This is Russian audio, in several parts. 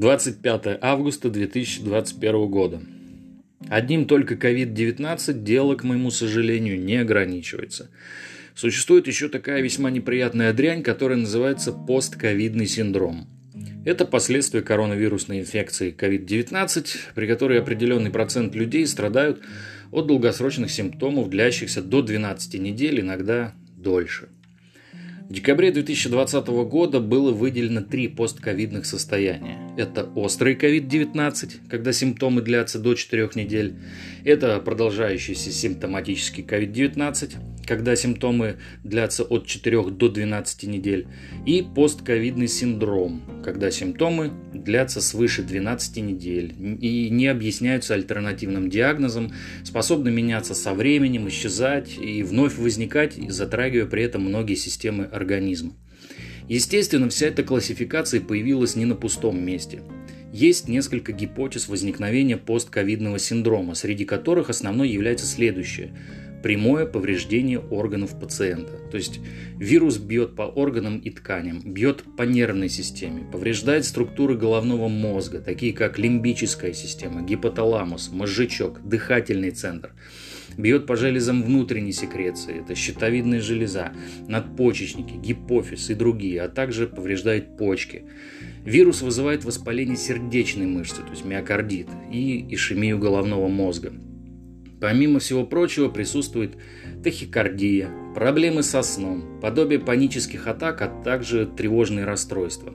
25 августа 2021 года. Одним только COVID-19 дело, к моему сожалению, не ограничивается. Существует еще такая весьма неприятная дрянь, которая называется постковидный синдром. Это последствия коронавирусной инфекции COVID-19, при которой определенный процент людей страдают от долгосрочных симптомов, длящихся до 12 недель, иногда дольше – в декабре 2020 года было выделено три постковидных состояния. Это острый COVID-19, когда симптомы длятся до 4 недель. Это продолжающийся симптоматический COVID-19, когда симптомы длятся от 4 до 12 недель, и постковидный синдром, когда симптомы длятся свыше 12 недель и не объясняются альтернативным диагнозом, способны меняться со временем, исчезать и вновь возникать, затрагивая при этом многие системы организма. Естественно, вся эта классификация появилась не на пустом месте. Есть несколько гипотез возникновения постковидного синдрома, среди которых основной является следующее – прямое повреждение органов пациента. То есть вирус бьет по органам и тканям, бьет по нервной системе, повреждает структуры головного мозга, такие как лимбическая система, гипоталамус, мозжечок, дыхательный центр. Бьет по железам внутренней секреции, это щитовидная железа, надпочечники, гипофиз и другие, а также повреждает почки. Вирус вызывает воспаление сердечной мышцы, то есть миокардит, и ишемию головного мозга. Помимо всего прочего присутствует тахикардия, проблемы со сном, подобие панических атак, а также тревожные расстройства.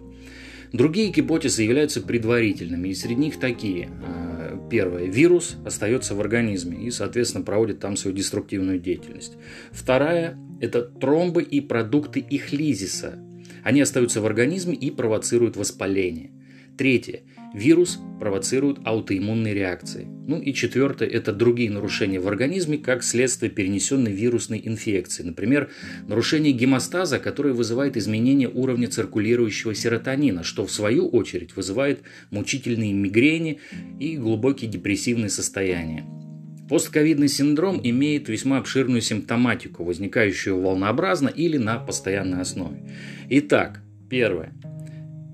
Другие гипотезы являются предварительными, и среди них такие. А, первое. Вирус остается в организме и, соответственно, проводит там свою деструктивную деятельность. Вторая – это тромбы и продукты ихлизиса. Они остаются в организме и провоцируют воспаление. Третье. Вирус провоцирует аутоиммунные реакции. Ну и четвертое – это другие нарушения в организме, как следствие перенесенной вирусной инфекции. Например, нарушение гемостаза, которое вызывает изменение уровня циркулирующего серотонина, что в свою очередь вызывает мучительные мигрени и глубокие депрессивные состояния. Постковидный синдром имеет весьма обширную симптоматику, возникающую волнообразно или на постоянной основе. Итак, первое.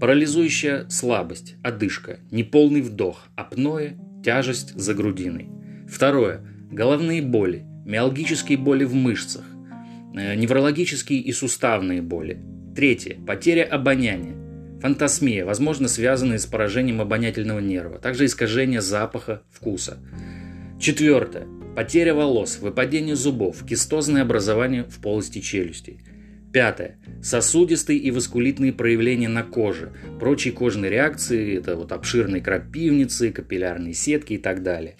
Парализующая слабость, одышка, неполный вдох, апноэ, тяжесть за грудиной. Второе. Головные боли, миалгические боли в мышцах, э, неврологические и суставные боли. Третье. Потеря обоняния. Фантасмия, возможно, связанная с поражением обонятельного нерва, также искажение запаха, вкуса. Четвертое. Потеря волос, выпадение зубов, кистозное образование в полости челюстей. Пятое. Сосудистые и васкулитные проявления на коже. Прочие кожные реакции – это вот обширные крапивницы, капиллярные сетки и так далее.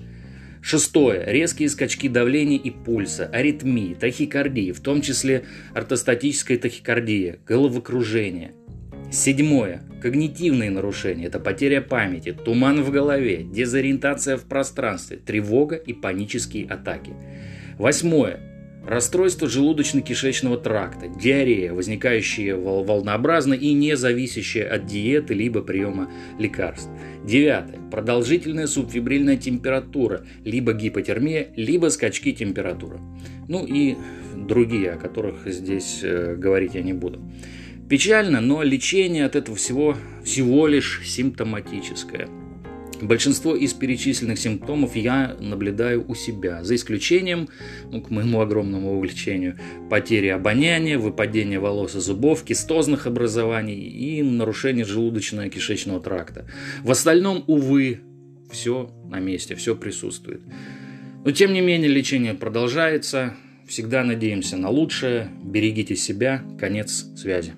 Шестое. Резкие скачки давления и пульса, аритмии, тахикардии, в том числе ортостатическая тахикардия, головокружение. Седьмое. Когнитивные нарушения – это потеря памяти, туман в голове, дезориентация в пространстве, тревога и панические атаки. Восьмое. Расстройство желудочно-кишечного тракта, диарея, возникающая волнообразно и не зависящая от диеты либо приема лекарств. Девятое. Продолжительная субфибрильная температура, либо гипотермия, либо скачки температуры. Ну и другие, о которых здесь э, говорить я не буду. Печально, но лечение от этого всего всего лишь симптоматическое – Большинство из перечисленных симптомов я наблюдаю у себя, за исключением, ну, к моему огромному увлечению, потери обоняния, выпадения волос и зубов, кистозных образований и нарушения желудочно-кишечного тракта. В остальном, увы, все на месте, все присутствует. Но тем не менее лечение продолжается. Всегда надеемся на лучшее. Берегите себя. Конец связи.